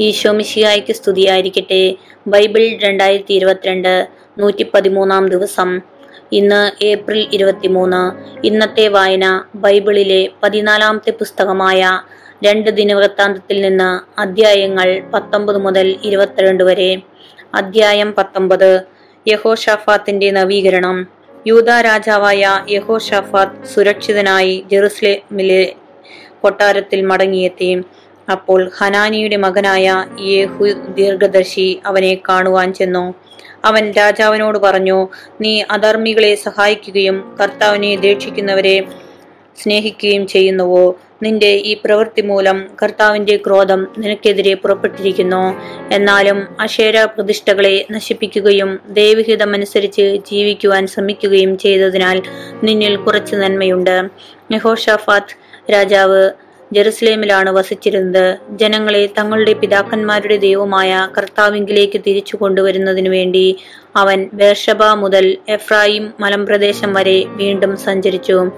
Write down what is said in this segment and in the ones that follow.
ഈശോമിശിഹായ്ക്ക് സ്തുതിയായിരിക്കട്ടെ. ബൈബിൾ രണ്ടായിരത്തി ഇരുപത്തിരണ്ട് നൂറ്റി പതിമൂന്നാം ദിവസം. ഇന്ന് ഏപ്രിൽ ഇരുപത്തിമൂന്ന്. ഇന്നത്തെ വായന ബൈബിളിലെ പതിനാലാമത്തെ പുസ്തകമായ രണ്ട് ദിനവൃത്താന്തത്തിൽ നിന്ന് അധ്യായങ്ങൾ പത്തൊമ്പത് മുതൽ ഇരുപത്തിരണ്ട് വരെ. അധ്യായം പത്തൊമ്പത് യഹോഷാഫാത്തിന്റെ നവീകരണം. യൂത രാജാവായ യഹോഷാഫാത്ത് സുരക്ഷിതനായി ജെറുസലേമിലെ കൊട്ടാരത്തിൽ മടങ്ങിയെത്തി. അപ്പോൾ ഹനാനിയുടെ മകനായ യേഹു ദീർഘദർശി അവനെ കാണുവാൻ ചെന്നു. അവൻ രാജാവിനോട് പറഞ്ഞു നീ അധർമ്മികളെ സഹായിക്കുകയും കർത്താവിനെ ദേക്ഷിക്കുന്നവരെ സ്നേഹിക്കുകയും ചെയ്യുന്നുവോ? നിന്റെ ഈ പ്രവൃത്തി മൂലം കർത്താവിന്റെ ക്രോധം നിനക്കെതിരെ പുറപ്പെട്ടിരിക്കുന്നു. എന്നാലും അശേര പ്രതിഷ്ഠകളെ നശിപ്പിക്കുകയും ദൈവഹിതമനുസരിച്ച് ജീവിക്കുവാൻ ശ്രമിക്കുകയും ചെയ്തതിനാൽ നിന്നിൽ കുറച്ച് നന്മയുണ്ട്. നെഹോഷാഫാത്ത് രാജാവ് ജെറുസലേമിലാണ് വസിച്ചിരുന്നത്. ജനങ്ങളെ തങ്ങളുടെ പിതാക്കന്മാരുടെ ദൈവമായ കർത്താവിങ്കിലേക്ക് തിരിച്ചു കൊണ്ടുവരുന്നതിനു വേണ്ടി അവൻ ബേർഷബ മുതൽ എഫ്രായിം മലമ്പ്രദേശം വരെ വീണ്ടും സഞ്ചരിച്ചു.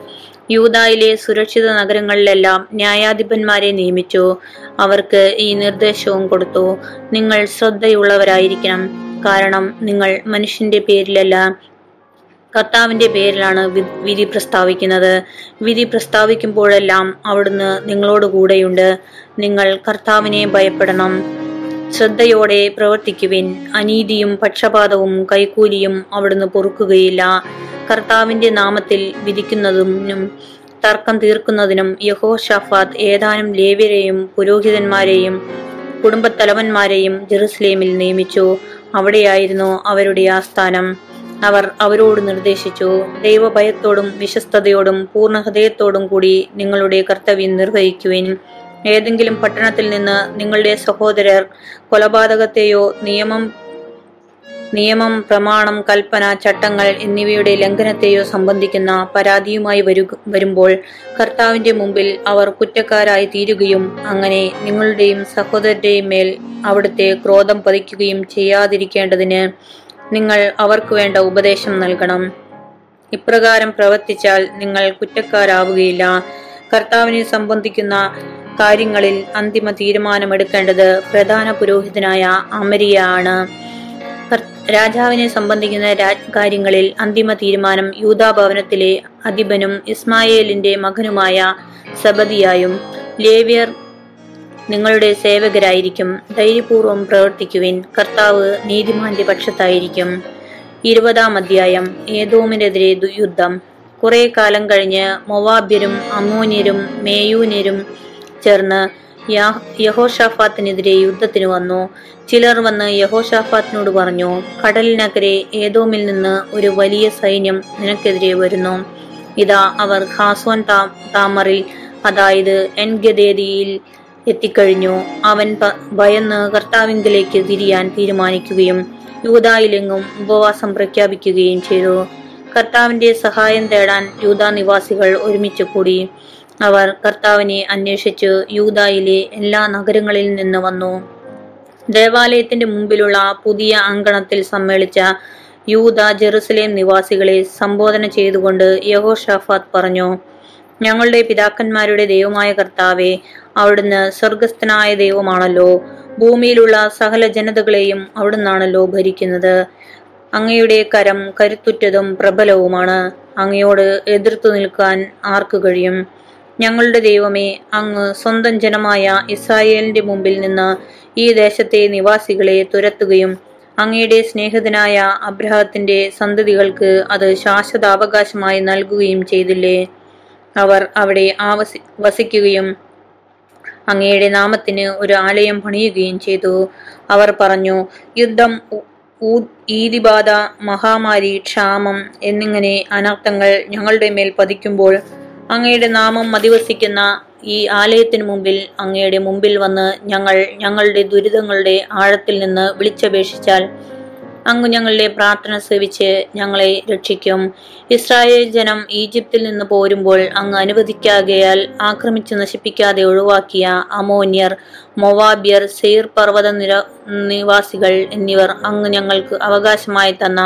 യൂതായിലെ സുരക്ഷിത നഗരങ്ങളിലെല്ലാം ന്യായാധിപന്മാരെ നിയമിച്ചു. അവർക്ക് ഈ നിർദ്ദേശവും കൊടുത്തു. നിങ്ങൾ ശ്രദ്ധയുള്ളവരായിരിക്കണം. കാരണം നിങ്ങൾ മനുഷ്യന്റെ പേരിലല്ല. കർത്താവിന്റെ പേരിലാണ് വിധി പ്രസ്താവിക്കുന്നത്. വിധി പ്രസ്താവിക്കുമ്പോഴെല്ലാം അവിടുന്ന് നിങ്ങളോട് കൂടെയുണ്ട്. നിങ്ങൾ കർത്താവിനെ ഭയപ്പെടണം. ശ്രദ്ധയോടെ പ്രവർത്തിക്കുവിൻ. അനീതിയും പക്ഷപാതവും കൈക്കൂലിയും അവിടുന്ന് പൊറുക്കുകയില്ല. കർത്താവിന്റെ നാമത്തിൽ വിധിക്കുന്നതിനും തർക്കം തീർക്കുന്നതിനും യഹോ ഷഫാത്ത് ഏതാനും ലേവ്യരെയും പുരോഹിതന്മാരെയും കുടുംബത്തലവന്മാരെയും ജെറുസലേമിൽ നിയമിച്ചു. അവിടെയായിരുന്നു അവരുടെ ആസ്ഥാനം. അവർ അവരോട് നിർദ്ദേശിച്ചു. ദൈവഭയത്തോടും വിശ്വസ്തയോടും പൂർണ ഹൃദയത്തോടും കൂടി നിങ്ങളുടെ കർത്തവ്യം നിർവഹിക്കുവിൻ. ഏതെങ്കിലും പട്ടണത്തിൽ നിന്ന് നിങ്ങളുടെ സഹോദരർ കൊലപാതകത്തെയോ നിയമം നിയമം പ്രമാണം കൽപ്പന ചട്ടങ്ങൾ എന്നിവയുടെ ലംഘനത്തെയോ സംബന്ധിക്കുന്ന പരാതിയുമായി വരു വരുമ്പോൾ കർത്താവിന്റെ മുമ്പിൽ അവർ കുറ്റക്കാരായി തീരുകയും അങ്ങനെ നിങ്ങളുടെയും സഹോദരന്റെയും മേൽ അവിടുത്തെ ക്രോധം പതിക്കുകയും ചെയ്യാതിരിക്കേണ്ടതിന് നിങ്ങൾ അവർക്ക് വേണ്ട ഉപദേശം നൽകണം. ഇപ്രകാരം പ്രവർത്തിച്ചാൽ നിങ്ങൾ കുറ്റക്കാരാവുകയില്ല. കർത്താവിനെ സംബന്ധിക്കുന്ന കാര്യങ്ങളിൽ അന്തിമ തീരുമാനമെടുക്കേണ്ടത് പ്രധാന പുരോഹിതനായ അമരിയാണ്. രാജാവിനെ സംബന്ധിക്കുന്ന കാര്യങ്ങളിൽ അന്തിമ തീരുമാനം യൂതാഭവനത്തിലെ അധിപനും ഇസ്മായേലിന്റെ മകനുമായ സബദിയായും ലേവ്യർ നിങ്ങളുടെ സേവകരായിരിക്കും. ധൈര്യപൂർവം പ്രവർത്തിക്കുവിൻ. കർത്താവ് നീതിമാന്റെ പക്ഷത്തായിരിക്കും. ഇരുപതാം അധ്യായം. ഏതോമിനെതിരെ ദുയുദ്ധം കുറെ കാലം കഴിഞ്ഞ് മൊവാബ്യരും അമോന്യരും മേയൂന്യരും ചേർന്ന് യഹോഷാഫാത്തിനെതിരെ യുദ്ധത്തിന് വന്നു. ചിലർ വന്ന് യഹോഷാഫാത്തിനോട് പറഞ്ഞു കടലിനക്കരെ ഏതോമിൽ നിന്ന് ഒരു വലിയ സൈന്യം നിനക്കെതിരെ വരുന്നു. ഇതാ അവർ ഹാസോൻ താമറിൽ അതായത് എൻഗദേദിയിൽ എത്തിക്കഴിഞ്ഞു. അവൻ ഭയന്ന് കർത്താവിങ്കിലേക്ക് തിരിയാൻ തീരുമാനിക്കുകയും യൂതായിലെങ്ങും ഉപവാസം പ്രഖ്യാപിക്കുകയും ചെയ്തു. കർത്താവിന്റെ സഹായം തേടാൻ യൂതാ നിവാസികൾ ഒരുമിച്ച് കൂടി. അവർ കർത്താവിനെ അന്വേഷിച്ച് യൂതായിലെ എല്ലാ നഗരങ്ങളിൽ നിന്ന് വന്നു. ദേവാലയത്തിന്റെ മുമ്പിലുള്ള പുതിയ അങ്കണത്തിൽ സമ്മേളിച്ച യൂത ജെറുസലേം നിവാസികളെ സംബോധന ചെയ്തുകൊണ്ട് യഹോഷാഫാത്ത് പറഞ്ഞു ഞങ്ങളുടെ പിതാക്കന്മാരുടെ ദൈവമായ കർത്താവെ അവിടുന്ന് സ്വർഗസ്ഥനായ ദൈവമാണല്ലോ. ഭൂമിയിലുള്ള സകല ജനതകളെയും അവിടുന്നാണല്ലോ ഭരിക്കുന്നത്. അങ്ങയുടെ കരം കരുത്തുറ്റതും പ്രബലവുമാണ്. അങ്ങയോട് എതിർത്തു നിൽക്കാൻ ആർക്ക് കഴിയും? ഞങ്ങളുടെ ദൈവമേ അങ്ങ് സ്വന്തം ജനമായ ഇസ്രായേലിന്റെ മുമ്പിൽ നിന്ന് ഈ ദേശത്തെ നിവാസികളെ തുരത്തുകയും അങ്ങയുടെ സ്നേഹിതനായ അബ്രഹത്തിന്റെ സന്തതികൾക്ക് അത് ശാശ്വതാവകാശമായി നൽകുകയും ചെയ്തില്ലേ? അവർ അവിടെ ആവസി വസിക്കുകയും അങ്ങയുടെ നാമത്തിന് ഒരു ആലയം പണിയുകയും ചെയ്തു. അവർ പറഞ്ഞു യുദ്ധം ഈതിബാധ മഹാമാരി ക്ഷാമം എന്നിങ്ങനെ അനർത്ഥങ്ങൾ ഞങ്ങളുടെ മേൽ പതിക്കുമ്പോൾ അങ്ങയുടെ നാമം മതിവസിക്കുന്ന ഈ ആലയത്തിന് മുമ്പിൽ അങ്ങയുടെ മുമ്പിൽ വന്ന് ഞങ്ങൾ ഞങ്ങളുടെ ദുരിതങ്ങളുടെ ആഴത്തിൽ നിന്ന് വിളിച്ചപേക്ഷിച്ചാൽ അങ്ങ് ഞങ്ങളുടെ പ്രാർത്ഥന സേവിച്ച് ഞങ്ങളെ രക്ഷിക്കും. ഇസ്രായേൽ ജനം ഈജിപ്തിൽ നിന്ന് പോരുമ്പോൾ അങ്ങ് അനുവദിക്കാകയാൽ ആക്രമിച്ച് നശിപ്പിക്കാതെ ഒഴിവാക്കിയ അമോന്യർ മൊവാബിയർ സെയ്ർ പർവത നിര നിവാസികൾ എന്നിവർ അങ്ങ് ഞങ്ങൾക്ക് അവകാശമായി തന്ന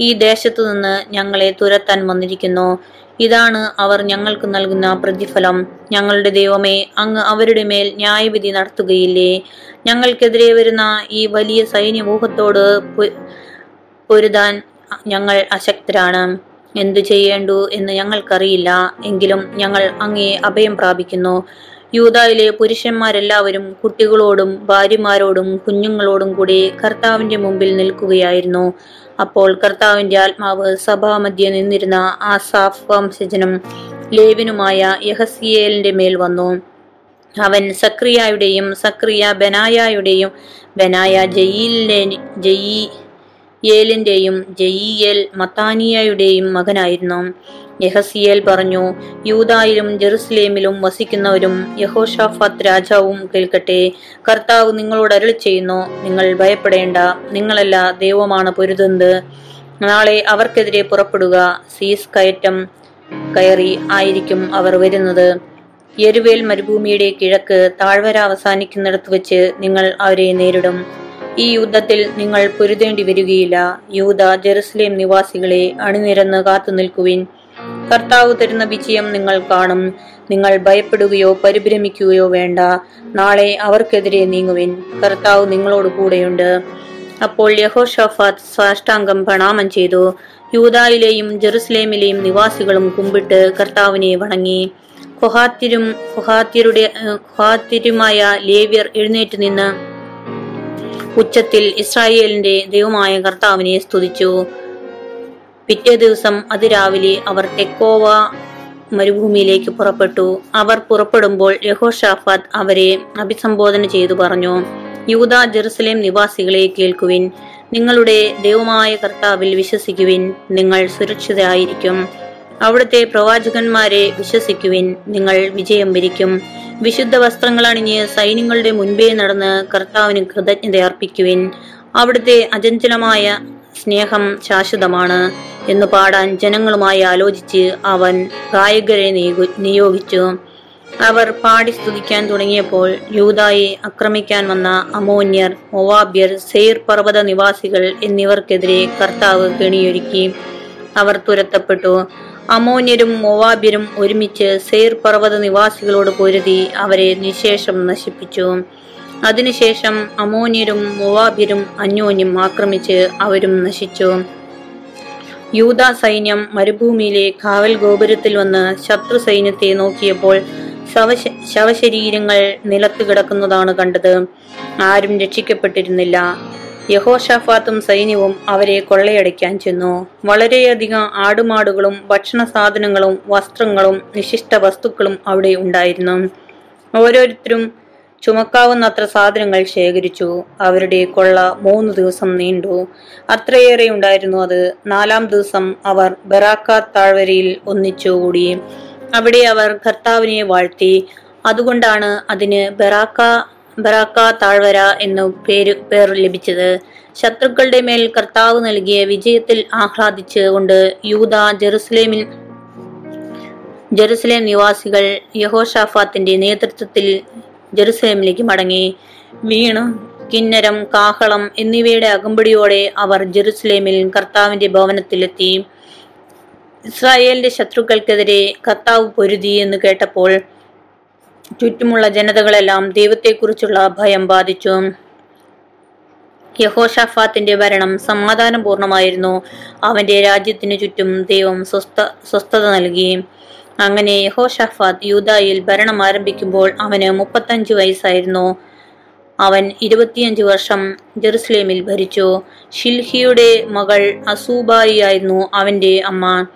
ഈ ദേശത്തു നിന്ന് ഞങ്ങളെ തുരത്താൻ വന്നിരിക്കുന്നു. ഇതാണ് അവർ ഞങ്ങൾക്ക് നൽകുന്ന പ്രതിഫലം. ഞങ്ങളുടെ ദൈവമേ അങ്ങ് അവരുടെ മേൽ ന്യായവിധി നടത്തുകയില്ലേ? ഞങ്ങൾക്കെതിരെ വരുന്ന ഈ വലിയ സൈന്യമൂഹത്തോട് പൊരുതാൻ ഞങ്ങൾ അശക്തരാണ്. എന്തു ചെയ്യേണ്ടു എന്ന് ഞങ്ങൾക്കറിയില്ല. എങ്കിലും ഞങ്ങൾ അങ്ങേ അഭയം പ്രാപിക്കുന്നു. യൂതായിലെ പുരുഷന്മാരെല്ലാവരും കുട്ടികളോടും ഭാര്യമാരോടും കുഞ്ഞുങ്ങളോടും കൂടി കർത്താവിന്റെ മുമ്പിൽ നിൽക്കുകയായിരുന്നു. അപ്പോൾ കർത്താവിന്റെ ആത്മാവ് സഭാമധ്യെ നിന്നിരുന്ന ആസാഫ് വംശജനും ലേവിനുമായ യഹസിയേലിന്റെ മേൽ വന്നു. അവൻ സക്രിയായുടെയും സക്രിയ ബനായയുടെയും ബനായ ജയിലിലെ ജയി യേലിന്റെയും ജയിയേൽ മത്താനിയയുടെയും മകനായിരുന്നു. യഹസിയേൽ പറഞ്ഞു യൂതായിലും ജെറുസലേമിലും വസിക്കുന്നവരും യഹോഷാഫാത്ത് രാജാവും കേൾക്കട്ടെ. കർത്താവ് നിങ്ങളോട് അരുളി ചെയ്യുന്നു നിങ്ങൾ ഭയപ്പെടേണ്ട നിങ്ങളല്ല ദൈവമാണ് പൊരുതുന്നത്. നാളെ അവർക്കെതിരെ പുറപ്പെടുക സീസ് കയറ്റം കയറി ആയിരിക്കും അവർ വരുന്നത്. യെരുവേൽ മരുഭൂമിയുടെ കിഴക്ക് താഴ്വര അവസാനിക്കുന്നിടത്ത് വെച്ച് നിങ്ങൾ അവരെ നേരിടും. ഈ യുദ്ധത്തിൽ നിങ്ങൾ പൊരുതേണ്ടി വരികയില്ല. യൂത ജെറുസലേം നിവാസികളെ അണിനിരന്ന് കാത്തു നിൽക്കുവിൻ കർത്താവ് തരുന്ന വിജയം നിങ്ങൾ കാണും. നിങ്ങൾ ഭയപ്പെടുകയോ പരിഭ്രമിക്കുകയോ വേണ്ട. നാളെ അവർക്കെതിരെ നീങ്ങുവിൻ. കർത്താവ് നിങ്ങളോട് കൂടെയുണ്ട്. അപ്പോൾ യഹോഷാഫാത്ത് സാഷ്ടാംഗം പ്രണാമം ചെയ്തു. യൂതായിലെയും ജെറുസലേമിലെയും നിവാസികളും കുമ്പിട്ട് കർത്താവിനെ വണങ്ങി. ഖുഹാത്തിരും ഖുഹാത്തിരുടെ ഖുഹാത്തിരുമായ ലേവ്യർ എഴുന്നേറ്റ് നിന്ന് ഉച്ചത്തിൽ ഇസ്രായേലിന്റെ ദൈവമായ കർത്താവിനെ സ്തുതിച്ചു. പിറ്റേ ദിവസം അതിരാവിലെ അവർ തെക്കോവ മരുഭൂമിയിലേക്ക് പുറപ്പെട്ടു. അവർ പുറപ്പെടുമ്പോൾ യഹോഷാഫാത്ത് അവരെ അഭിസംബോധന ചെയ്തു പറഞ്ഞു യൂത ജെറുസലേം നിവാസികളെ കേൾക്കുവിൻ. നിങ്ങളുടെ ദൈവമായ കർത്താവിൽ വിശ്വസിക്കുവിൻ. നിങ്ങൾ സുരക്ഷിതരായിരിക്കും. അവിടുത്തെ പ്രവാചകന്മാരെ വിശ്വസിക്കുവിൻ. നിങ്ങൾ വിജയം വരിക്കും. വിശുദ്ധ വസ്ത്രങ്ങൾ അണിഞ്ഞ് സൈന്യങ്ങളുടെ മുൻപേ നടന്ന് കർത്താവിന് കൃതജ്ഞത അർപ്പിക്കുവിൻ. അവിടുത്തെ അചഞ്ചലമായ സ്നേഹം ശാശ്വതമാണ് എന്ന് പാടാൻ ജനങ്ങളുമായി ആലോചിച്ച് അവൻ ഗായകരെ നിയോഗി- നിയോഗിച്ചു. അവർ പാടി സ്തുതിക്കാൻ തുടങ്ങിയപ്പോൾ യൂതായെ ആക്രമിക്കാൻ വന്ന അമോന്യർ മൊവാബ്യർ സെയ്ർ പർവത നിവാസികൾ എന്നിവർക്കെതിരെ കർത്താവ് കെണിയൊരുക്കി. അവർ തുരത്തപ്പെട്ടു. അമോന്യരും മൊവാബ്യരും ഒരുമിച്ച് സെയ്ർ പർവത നിവാസികളോട് പൊരുതി അവരെ നിശേഷം നശിപ്പിച്ചു. അതിനുശേഷം അമോന്യരും മുവാബിരും അന്യോന്യം ആക്രമിച്ച് അവരും നശിച്ചു. യൂത സൈന്യം മരുഭൂമിയിലെ കാവൽ ഗോപുരത്തിൽ വന്ന് ശത്രു സൈന്യത്തെ നോക്കിയപ്പോൾ ശവശ ശവശരീരങ്ങൾ നിലത്ത് കിടക്കുന്നതാണ് കണ്ടത്. ആരും രക്ഷിക്കപ്പെട്ടിരുന്നില്ല. യഹോഷഫാത്തും സൈന്യവും അവരെ കൊള്ളയടിക്കാൻ ചെന്നു. വളരെയധികം ആടുമാടുകളും ഭക്ഷണ സാധനങ്ങളും വസ്ത്രങ്ങളും വിശിഷ്ട വസ്തുക്കളും അവിടെ ഉണ്ടായിരുന്നു. ഓരോരുത്തരും ചുമക്കാവുന്നത്ര സാധനങ്ങൾ ശേഖരിച്ചു. അവരുടെ കൊള്ള മൂന്ന് ദിവസം നീണ്ടു. അത്രയേറെ ഉണ്ടായിരുന്നു അത്. നാലാം ദിവസം അവർ ബറാക്ക താഴ്വരയിൽ ഒന്നിച്ചുകൂടി അവിടെ അവർ കർത്താവിനെ വാഴ്ത്തി. അതുകൊണ്ടാണ് അതിന് ബറാക്ക ബറാക്ക താഴ്വര എന്നു പേര് പേർ ലഭിച്ചത്. ശത്രുക്കളുടെ മേൽ കർത്താവ് നൽകിയ വിജയത്തിൽ ആഹ്ലാദിച്ച് കൊണ്ട് യൂത ജെറുസലേമിൽ ജെറുസലേം നിവാസികൾ യഹോഷാഫാത്തിന്റെ നേതൃത്വത്തിൽ ജെറുസലേമിലേക്ക് മടങ്ങി. വീണ്. കിന്നരം കാഹളം എന്നിവയുടെ അകമ്പടിയോടെ അവർ ജെറുസലേമിൽ കർത്താവിന്റെ ഭവനത്തിലെത്തി. ഇസ്രായേലിന്റെ ശത്രുക്കൾക്കെതിരെ കർത്താവ് പൊരുതി എന്ന് കേട്ടപ്പോൾ ചുറ്റുമുള്ള ജനതകളെല്ലാം ദൈവത്തെക്കുറിച്ചുള്ള ഭയം ബാധിച്ചു. യഹോഷാഫാത്തിന്റെ ഭരണം സമാധാനപൂർണമായിരുന്നു. അവന്റെ രാജ്യത്തിനു ചുറ്റും ദൈവം സ്വസ്ഥ സ്വസ്ഥത നൽകി. അങ്ങനെ യഹോഷാഫാത്ത് യൂതായിൽ ഭരണം ആരംഭിക്കുമ്പോൾ അവന് മുപ്പത്തഞ്ച് വയസ്സായിരുന്നു. അവൻ ഇരുപത്തിയഞ്ച് വർഷം ജെറുസലേമിൽ ഭരിച്ചു. ഷിൽഹിയുടെ മകൾ അസൂബായി ആയിരുന്നു അവന്റെ അമ്മ.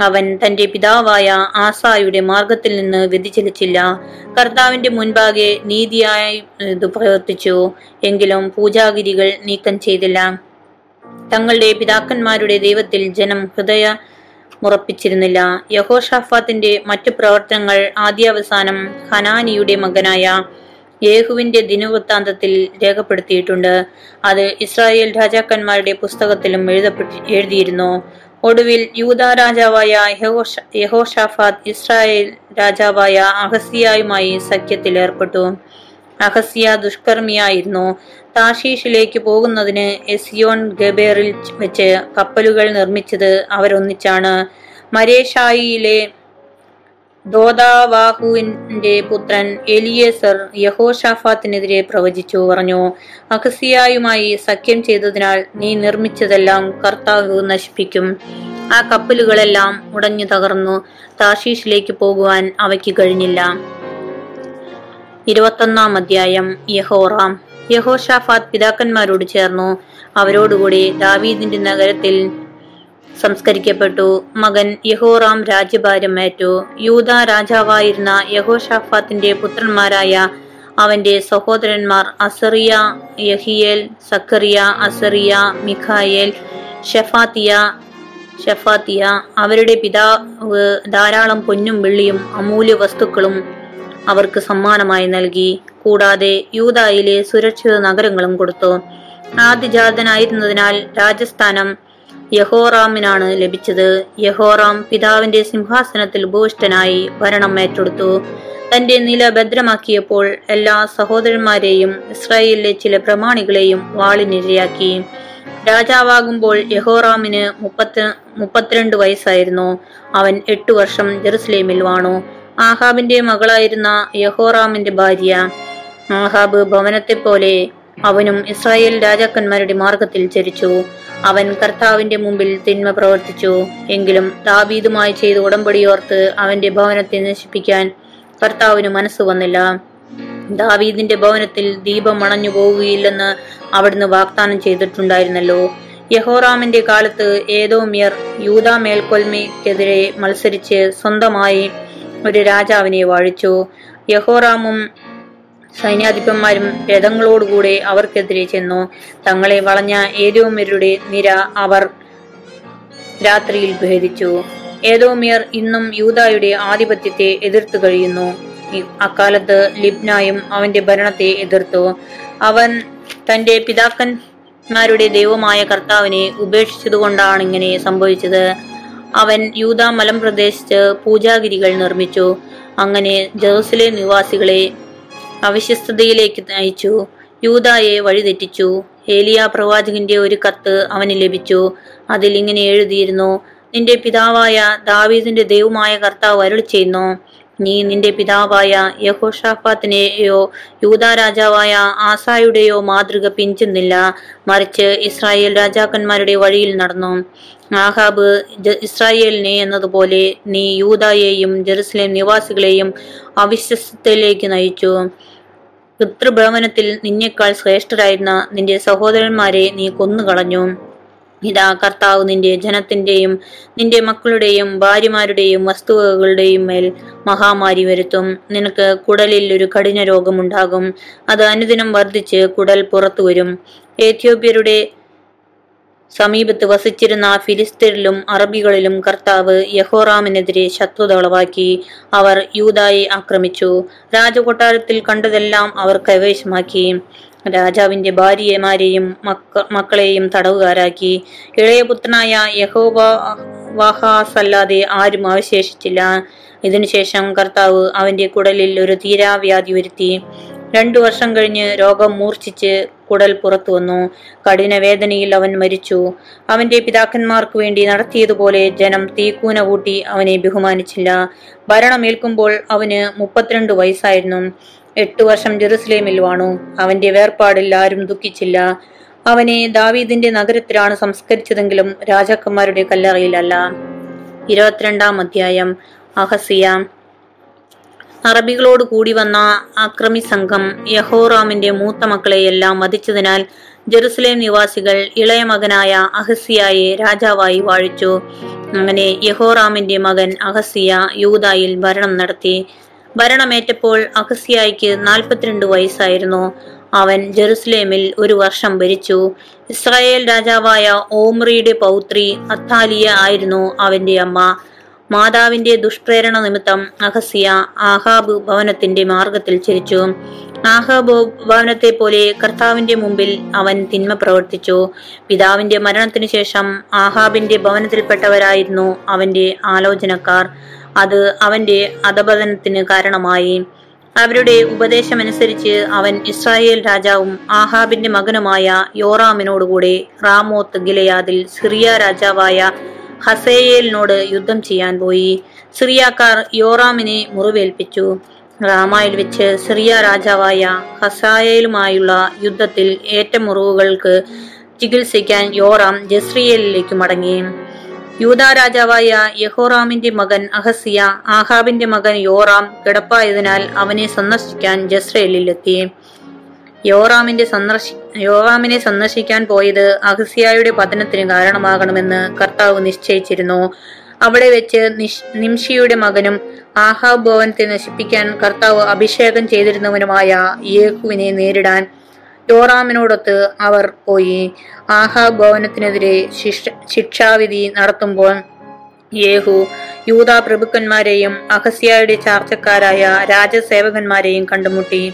അവൻ തന്റെ പിതാവായ ആസായുടെ മാർഗത്തിൽ നിന്ന് വ്യതിചലിച്ചില്ല. കർത്താവിന്റെ മുൻപാകെ നീതിയായി പ്രവർത്തിച്ചു. എങ്കിലും പൂജാഗിരികൾ നീക്കം ചെയ്തില്ല. തങ്ങളുടെ പിതാക്കന്മാരുടെ ദൈവത്തിൽ ജനം ഹൃദയ മുറപ്പിച്ചിരുന്നില്ല യഹോഷാഫാത്തിന്റെ മറ്റു പ്രവർത്തനങ്ങൾ ആദ്യാവസാനം ഹനാനിയുടെ മകനായ യേഹുവിന്റെ ദിനവൃത്താന്തത്തിൽ രേഖപ്പെടുത്തിയിട്ടുണ്ട്. അത് ഇസ്രായേൽ രാജാക്കന്മാരുടെ പുസ്തകത്തിലും എഴുതപ്പെട്ടി എഴുതിയിരുന്നു. ഒടുവിൽ യൂത രാജാവായ യഹോഷ യഹോഷാഫാത്ത് ഇസ്രായേൽ രാജാവായ അഹസിയായുമായി സഖ്യത്തിൽ ഏർപ്പെട്ടു. അഹസിയ ദുഷ്കർമ്മിയായിരുന്നു. താഷീഷിലേക്ക് പോകുന്നതിന് എസിയോൺ ഗബേറിൽ വെച്ച് കപ്പലുകൾ നിർമ്മിച്ചത് അവരൊന്നിച്ചാണ്. മരേഷായിയിലെ ദോദാവാഹുവിന്റെ പുത്രൻ എലിയേസർ യഹോഷാഫാത്തിനെതിരെ പ്രവചിച്ചു പറഞ്ഞു അഹസിയായുമായി സഖ്യം ചെയ്തതിനാൽ നീ നിർമ്മിച്ചതെല്ലാം കർത്താവ് നശിപ്പിക്കും. ആ കപ്പലുകളെല്ലാം ഉടഞ്ഞു തകർന്നു. താഷീഷിലേക്ക് പോകുവാൻ അവയ്ക്ക് കഴിഞ്ഞില്ല. ഇരുപത്തൊന്നാം അധ്യായം. യഹോറാം യഹോഷാഫാത്ത് പിതാക്കന്മാരോട് ചേർന്നു. അവരോടുകൂടി ദാവീദിന്റെ നഗരത്തിൽ സംസ്കരിക്കപ്പെട്ടു. മകൻ യഹോറാം രാജ്യഭാരം ഏറ്റു. യൂത രാജാവായിരുന്ന യഹോഷാഫാത്തിന്റെ പുത്രന്മാരായ അവന്റെ സഹോദരന്മാർ Azariah Jehiel Zechariah Azariah Michael Shephatiah Shephatiah അവരുടെ പിതാവ് ധാരാളം പൊന്നും വെള്ളിയും അമൂല്യ വസ്തുക്കളും അവർക്ക് സമ്മാനമായി നൽകി. കൂടാതെ യൂതായിലെ സുരക്ഷിത നഗരങ്ങളും കൊടുത്തു. ആദ്യജാതനായിരുന്നതിനാൽ രാജസ്ഥാനം യഹോറാമിനാണ് ലഭിച്ചത്. യഹോറാം പിതാവിന്റെ സിംഹാസനത്തിൽ ഉപവിഷ്ടനായി ഭരണം ഏറ്റെടുത്തു. തന്റെ നില ഭദ്രമാക്കിയപ്പോൾ എല്ലാ സഹോദരന്മാരെയും ഇസ്രായേലിലെ ചില പ്രമാണികളെയും വാളിനിരയാക്കി. രാജാവാകുമ്പോൾ യഹോറാമിന് മുപ്പത്തി മുപ്പത്തിരണ്ട് വയസ്സായിരുന്നു. അവൻ എട്ടു വർഷം ജെറുസലേമിൽ വാണു. ആഹാബിന്റെ മകളായിരുന്ന യഹോറാമിന്റെ ഭാര്യ. ആഹാബ് ഭവനത്തെ പോലെ അവനും ഇസ്രായേൽ രാജാക്കന്മാരുടെ മാർഗത്തിൽ ചരിച്ചു. അവൻ കർത്താവിന്റെ മുമ്പിൽ തിന്മ പ്രവർത്തിച്ചു. എങ്കിലും താബീതുമായി ചെയ്ത ഉടമ്പടിയോർത്ത് അവന്റെ ഭവനത്തെ നശിപ്പിക്കാൻ കർത്താവിന് മനസ്സ് വന്നില്ല. ദാവീദിന്റെ ഭവനത്തിൽ ദീപം അണഞ്ഞു പോവുകയില്ലെന്ന് അവിടുന്ന് വാഗ്ദാനം ചെയ്തിട്ടുണ്ടായിരുന്നല്ലോ. യഹോറാമിന്റെ കാലത്ത് ഏതോമിയർ യൂത മേൽക്കൊൽമയ്ക്കെതിരെ മത്സരിച്ച് സ്വന്തമായി ഒരു രാജാവിനെ വാഴിച്ചു. യഹോറാമും സൈന്യാധിപന്മാരും രഥങ്ങളോടുകൂടെ അവർക്കെതിരെ ചെന്നു. തങ്ങളെ വളഞ്ഞ ഏതോമ്യരുടെ നിര അവർ രാത്രിയിൽ ഭേദിച്ചു ഏതോമിയർ ഇന്നും യൂതായുടെ ആധിപത്യത്തെ എതിർത്തു കഴിയുന്നു. അക്കാലത്ത് ലിബ്നായും അവന്റെ ഭരണത്തെ എതിർത്തു. അവൻ തന്റെ പിതാക്കന്മാരുടെ ദൈവമായ കർത്താവിനെ ഉപേക്ഷിച്ചതുകൊണ്ടാണ് ഇങ്ങനെ സംഭവിച്ചത്. അവൻ യൂതാമലം പ്രദേശത്ത് പൂജാഗിരികൾ നിർമ്മിച്ചു. അങ്ങനെ ജെറുസലേം നിവാസികളെ അവിശ്വസ്തതയിലേക്ക് നയിച്ചു. യൂതായെ വഴിതെറ്റിച്ചു. ഏലിയ പ്രവാചകന്റെ ഒരു കത്ത് അവന് ലഭിച്ചു. അതിൽ ഇങ്ങനെ എഴുതിയിരുന്നു നിന്റെ പിതാവായ ദാവീദിന്റെ ദൈവമായ കർത്താവ് അരുൾ ചെയ്യുന്നു നീ നിന്റെ പിതാവായ യഹോഷാഫാത്തിനെയോ യൂതാ രാജാവായ ആസായുടെയോ മാതൃക പിഞ്ചുന്നില്ല. മറിച്ച് ഇസ്രായേൽ രാജാക്കന്മാരുടെ വഴിയിൽ നടന്നു. ആഹാബ് ഇസ്രായേലിനെ എന്നതുപോലെ നീ യൂതായെയും ജെറുസലേം നിവാസികളെയും അവിശ്വസത്തിലേക്ക് നയിച്ചു. പിതൃഭവനത്തിൽ നിന്നേക്കാൾ ശ്രേഷ്ഠരായിരുന്ന നിന്റെ സഹോദരന്മാരെ നീ കൊന്നുകളഞ്ഞു. ഇതാ കർത്താവ് നിന്റെ ജനത്തിന്റെയും നിന്റെ മക്കളുടെയും ഭാര്യമാരുടെയും വസ്തുവകകളുടെയും മേൽ മഹാമാരി വരുത്തും. നിനക്ക് കുടലിൽ ഒരു കഠിന രോഗമുണ്ടാകും. അത് അനുദിനം വർദ്ധിച്ച് കുടൽ പുറത്തു വരും. ഏത്യോപ്യരുടെ സമീപത്ത് വസിച്ചിരുന്ന ഫിലിസ്തീനിലും അറബികളിലും കർത്താവ് യഹോറാമിനെതിരെ ശത്രുത ഉളവാക്കി അവർ യൂതായെ ആക്രമിച്ചു. രാജകൊട്ടാരത്തിൽ കണ്ടതെല്ലാം അവർ കൈവശമാക്കി. രാജാവിന്റെ ഭാര്യമാരെയും മക്ക മക്കളെയും തടവുകാരാക്കി. ഇളയപുത്രനായ പുത്രനായ അല്ലാതെ ആരും അവശേഷിച്ചില്ല. ഇതിനുശേഷം കർത്താവ് അവന്റെ കുടലിൽ ഒരു തീരാവ്യാധി വരുത്തി. രണ്ടു വർഷം കഴിഞ്ഞ് രോഗം മൂർച്ഛിച്ച് കുടൽ പുറത്തു വന്നു. കഠിന വേദനയിൽ അവൻ മരിച്ചു. അവന്റെ പിതാക്കന്മാർക്ക് വേണ്ടി നടത്തിയതുപോലെ ജനം തീക്കൂന കൂട്ടി അവനെ ബഹുമാനിച്ചില്ല. ഭരണമേൽക്കുമ്പോൾ അവന് മുപ്പത്തിരണ്ട് വയസ്സായിരുന്നു. എട്ടു വർഷം ജെറുസലേമിൽ വാണു. അവന്റെ വേർപാടിൽ ആരും ദുഃഖിച്ചില്ല. അവനെ ദാവീദിന്റെ നഗരത്തിലാണ് സംസ്കരിച്ചതെങ്കിലും രാജാക്കന്മാരുടെ കല്ലറയിലല്ല. ഇരുപത്തിരണ്ടാം അധ്യായം. അഹസിയ. അറബികളോട് കൂടി വന്ന അക്രമി സംഘം യഹോറാമിന്റെ മൂത്ത മക്കളെയെല്ലാം വധിച്ചതിനാൽ ജെറുസലേം നിവാസികൾ ഇളയ മകനായ അഹസിയായെ രാജാവായി വാഴിച്ചു. അങ്ങനെ യഹോറാമിന്റെ മകൻ അഹസിയ യൂതായിൽ ഭരണം നടത്തി. ഭരണമേറ്റപ്പോൾ അഹസിയായ്ക്ക് നാൽപ്പത്തിരണ്ട് വയസ്സായിരുന്നു. അവൻ ജെറുസലേമിൽ ഒരു വർഷം ഭരിച്ചു. ഇസ്രായേൽ രാജാവായ ഓമ്രിയുടെ പൗത്രി അത്താലിയ ആയിരുന്നു അവന്റെ അമ്മ. മാതാവിന്റെ ദുഷ്പ്രേരണ നിമിത്തം അഹസിയ ആഹാബ് ഭവനത്തിന്റെ മാർഗത്തിൽ ചരിച്ചു. ആഹാബ് ഭവനത്തെ പോലെ കർത്താവിന്റെ മുമ്പിൽ അവൻ തിന്മ പ്രവർത്തിച്ചു. പിതാവിന്റെ മരണത്തിനു ശേഷം ആഹാബിന്റെ ഭവനത്തിൽപ്പെട്ടവരായിരുന്നു അവന്റെ ആലോചനക്കാർ. അത് അവന്റെ അധപതനത്തിന് കാരണമായി. അവരുടെ ഉപദേശമനുസരിച്ച് അവൻ ഇസ്രായേൽ രാജാവും ആഹാബിന്റെ മകനുമായ യോറാമിനോടുകൂടെ റാമോത്ത് ഗിലയാദിൽ സിറിയ രാജാവായ ഹസേയേലിനോട് യുദ്ധം ചെയ്യാൻ പോയി. സിറിയാക്കാർ യോറാമിനെ മുറിവേൽപ്പിച്ചു. റാമായിൽ വെച്ച് സിറിയ രാജാവായ ഹസായേലുമായുള്ള യുദ്ധത്തിൽ ഏറ്റമുറിവുകൾക്ക് ചികിത്സിക്കാൻ യോറാം ജസ്രിയേലിലേക്ക് മടങ്ങി. യൂത രാജാവായ യഹോറാമിന്റെ മകൻ അഹസിയ ആഹാബിന്റെ മകൻ യോറാം കിടപ്പായതിനാൽ അവനെ സന്ദർശിക്കാൻ ജസ്രയേലിലെത്തി. യോറാമിന്റെ സന്ദർശി യോറാമിനെ സന്ദർശിക്കാൻ പോയത് അഹസിയായുടെ പതനത്തിന് കാരണമാകണമെന്ന് കർത്താവ് നിശ്ചയിച്ചിരുന്നു. അവിടെ വെച്ച് നിഷ് നിംഷിയുടെ മകനും ആഹാബ് ഭവനത്തെ നശിപ്പിക്കാൻ കർത്താവ് അഭിഷേകം ചെയ്തിരുന്നവനുമായ യേഹുവിനെ നേരിടാൻ യോറാമിനോടൊത്ത് അവർ പോയി. ആഹാബ് ഭവനത്തിനെതിരെ ശിക്ഷ ശിക്ഷാവിധി നടത്തുമ്പോൾ യേഹു യൂതാ പ്രഭുക്കന്മാരെയും അഹസ്യായുടെ ചാർച്ചക്കാരായ രാജസേവകന്മാരെയും കണ്ടുമുട്ടി.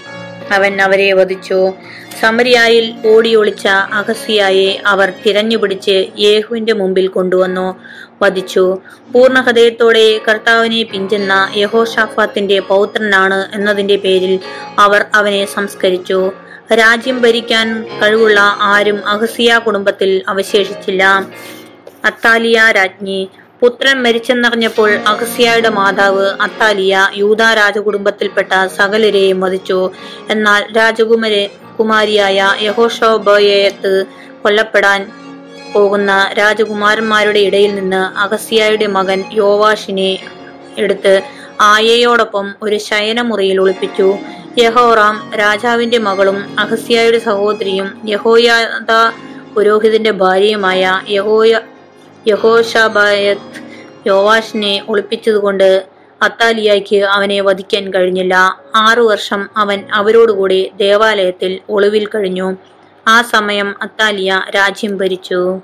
അവൻ അവരെ വധിച്ചു. സമരിയായിൽ ഓടിയൊളിച്ച അഹസ്യായെ അവർ തിരഞ്ഞുപിടിച്ച് യേഹുവിന്റെ മുമ്പിൽ കൊണ്ടുവന്നു വധിച്ചു. പൂർണ ഹൃദയത്തോടെ കർത്താവിനെ പിഞ്ചെന്ന യഹോഷാഫാത്തിന്റെ പൗത്രനാണ് എന്നതിന്റെ പേരിൽ അവർ അവനെ സംസ്കരിച്ചു. രാജ്യം ഭരിക്കാൻ കഴിവുള്ള ആരും അഹസിയ കുടുംബത്തിൽ അവശേഷിച്ചില്ല. അത്താലിയ രാജ്ഞി. പുത്രൻ മരിച്ചെന്നറിഞ്ഞപ്പോൾ അഹസിയയുടെ മാതാവ് അത്താലിയ യൂത രാജകുടുംബത്തിൽപ്പെട്ട സകലരെയും വധിച്ചു എന്നാൽ രാജകുമാരി കുമാരിയായ യഹോഷോബയത്ത് കൊല്ലപ്പെടാൻ പോകുന്ന രാജകുമാരന്മാരുടെ ഇടയിൽ നിന്ന് അഗസ്യായുടെ മകൻ യോവാഷിനെ എടുത്ത് ആയയോടൊപ്പം ഒരു ശയനമുറിയിൽ ഒളിപ്പിച്ചു. യഹോറാം രാജാവിന്റെ മകളും അഹസ്യായുടെ സഹോദരിയും യഹോയാദ പുരോഹിതന്റെ ഭാര്യയുമായ യഹോയ യഹോഷാബായത്ത് യോവാഷിനെ ഒളിപ്പിച്ചതുകൊണ്ട് അത്താലിയായ്ക്ക് അവനെ വധിക്കാൻ കഴിഞ്ഞില്ല. ആറു വർഷം അവൻ അവരോടുകൂടി ദേവാലയത്തിൽ ഒളിവിൽ കഴിഞ്ഞു. ആ സമയം അത്താലിയ രാജ്യം ഭരിച്ചു.